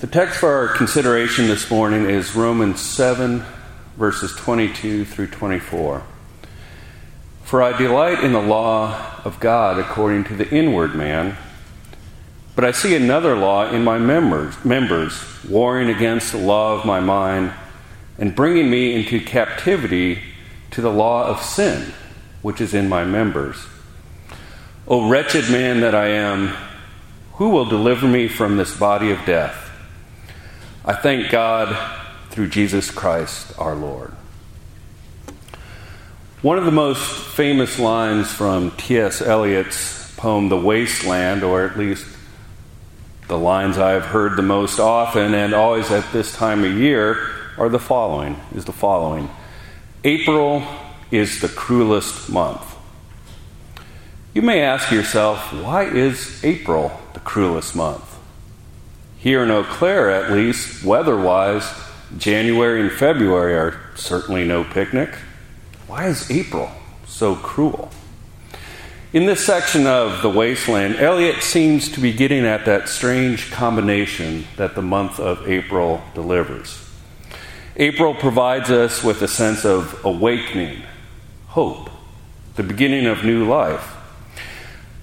The text for our consideration this morning is Romans 7, verses 22 through 24. For I delight in the law of God according to the inward man, but I see another law in my members, members warring against the law of my mind and bringing me into captivity to the law of sin, which is in my members. O wretched man that I am, who will deliver me from this body of death? I thank God through Jesus Christ our Lord. One of the most famous lines from T.S. Eliot's poem, The Wasteland, or at least the lines I've heard the most often and always at this time of year, are the following is the following. April is the cruelest month. You may ask yourself, why is April the cruelest month? Here in Eau Claire, at least, weather wise, January and February are certainly no picnic. Why is April so cruel? In this section of The Wasteland, Eliot seems to be getting at that strange combination that the month of April delivers. April provides us with a sense of awakening, hope, the beginning of new life.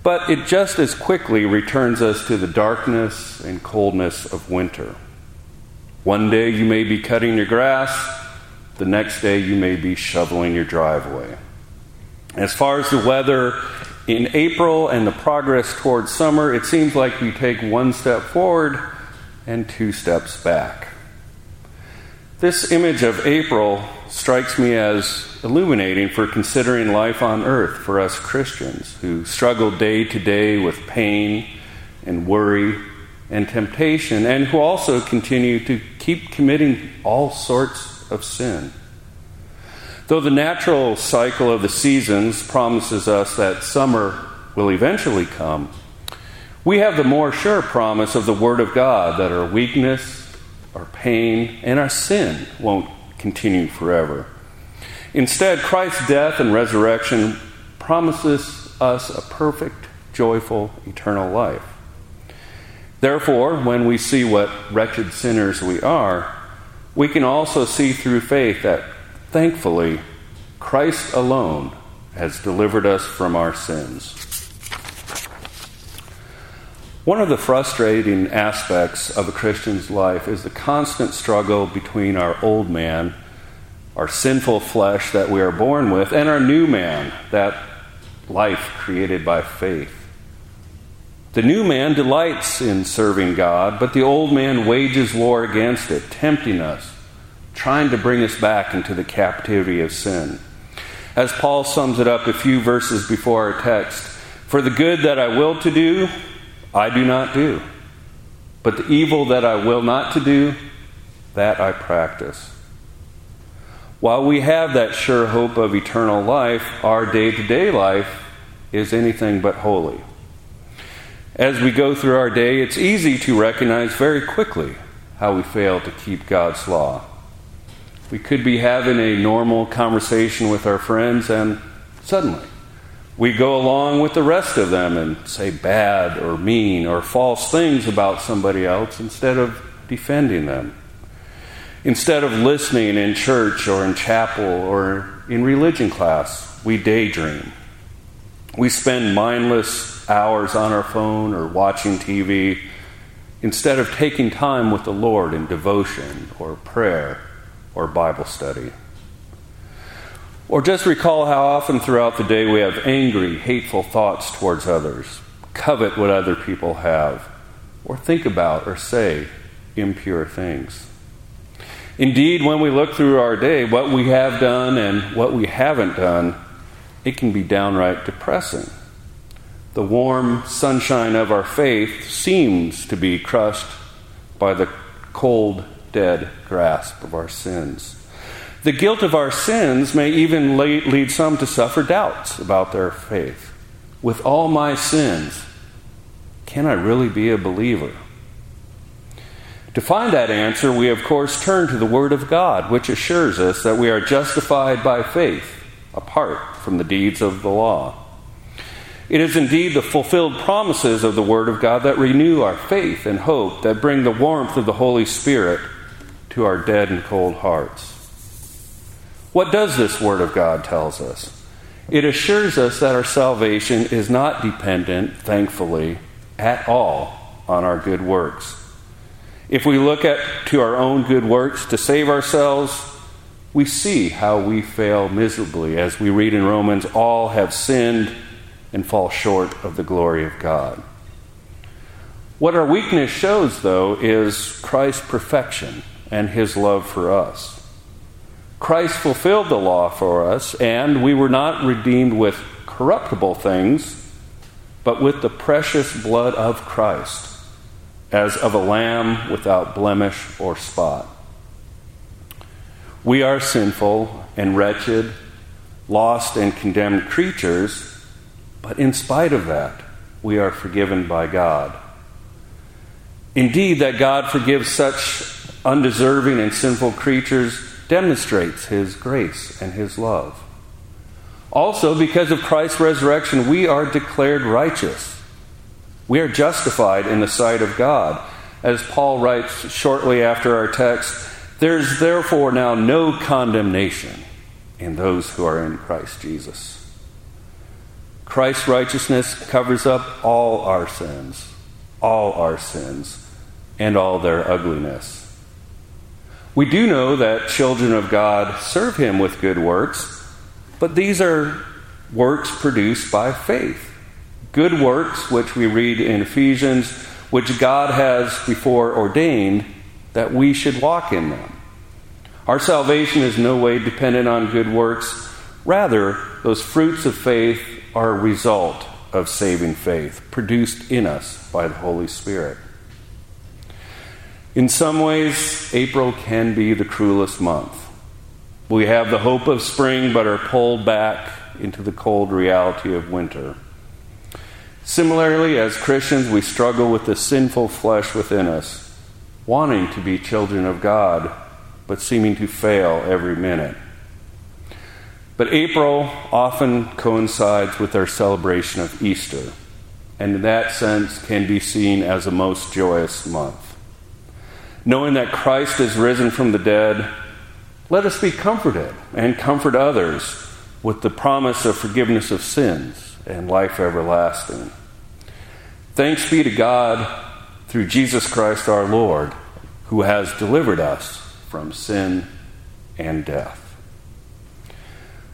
But it just as quickly returns us to the darkness and coldness of winter. One day you may be cutting your grass, the next day you may be shoveling your driveway. As far as the weather in April and the progress towards summer, it seems like we take one step forward and two steps back. This image of April strikes me as illuminating for considering life on earth for us Christians who struggle day to day with pain and worry and temptation, and who also continue to keep committing all sorts of sin. Though the natural cycle of the seasons promises us that summer will eventually come, we have the more sure promise of the Word of God that our weakness, our pain, and our sin won't continue forever. Instead, Christ's death and resurrection promises us a perfect, joyful, eternal life. Therefore, when we see what wretched sinners we are, we can also see through faith that, thankfully, Christ alone has delivered us from our sins. One of the frustrating aspects of a Christian's life is the constant struggle between our old man, our sinful flesh that we are born with, and our new man, that life created by faith. The new man delights in serving God, but the old man wages war against it, tempting us, trying to bring us back into the captivity of sin. As Paul sums it up a few verses before our text, for the good that I will to do, I do not do. But the evil that I will not to do, that I practice. While we have that sure hope of eternal life, our day to day life is anything but holy. As we go through our day, it's easy to recognize very quickly how we fail to keep God's law. We could be having a normal conversation with our friends, and suddenly we go along with the rest of them and say bad or mean or false things about somebody else instead of defending them. Instead of listening in church or in chapel or in religion class, we daydream. We spend mindless hours on our phone or watching TV instead of taking time with the Lord in devotion or prayer or Bible study. Or just recall how often throughout the day we have angry, hateful thoughts towards others, covet what other people have, or think about or say impure things. Indeed, when we look through our day, what we have done and what we haven't done, it can be downright depressing. The warm sunshine of our faith seems to be crushed by the cold, dead grasp of our sins. The guilt of our sins may even lead some to suffer doubts about their faith. With all my sins, can I really be a believer? To find that answer, we of course turn to the Word of God, which assures us that we are justified by faith apart from the deeds of the law. It is indeed the fulfilled promises of the Word of God that renew our faith and hope, that bring the warmth of the Holy Spirit to our dead and cold hearts. What does this Word of God tells us? It assures us that our salvation is not dependent, thankfully, at all on our good works. If we look at to our own good works to save ourselves, we see how we fail miserably as we read in Romans all have sinned and fall short of the glory of God. What our weakness shows, though, is Christ's perfection and his love for us. Christ fulfilled the law for us, and we were not redeemed with corruptible things, but with the precious blood of Christ, as of a lamb without blemish or spot. We are sinful and wretched, lost and condemned creatures but in spite of that, we are forgiven by God. Indeed, that God forgives such undeserving and sinful creatures demonstrates His grace and His love. Also, because of Christ's resurrection, we are declared righteous. We are justified in the sight of God. As Paul writes shortly after our text, there is therefore now no condemnation in those who are in Christ Jesus. Christ's righteousness covers up all our sins, all our sins, and all their ugliness. We do know that children of God serve Him with good works, but these are works produced by faith. Good works, which we read in Ephesians, which God has before ordained that we should walk in them. Our salvation is no way dependent on good works. Rather, those fruits of faith are a result of saving faith produced in us by the Holy Spirit. In some ways, April can be the cruelest month. We have the hope of spring, but are pulled back into the cold reality of winter. Similarly, as Christians, we struggle with the sinful flesh within us, wanting to be children of God, but seeming to fail every minute. But April often coincides with our celebration of Easter, and in that sense can be seen as a most joyous month. Knowing that Christ is risen from the dead, let us be comforted and comfort others with the promise of forgiveness of sins and life everlasting. Thanks be to God through Jesus Christ our Lord, who has delivered us from sin and death.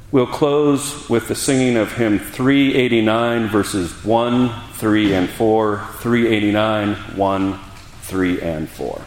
We'll close with the singing of hymn 389, verses 1, 3, and 4. 389, 1, 3, and 4.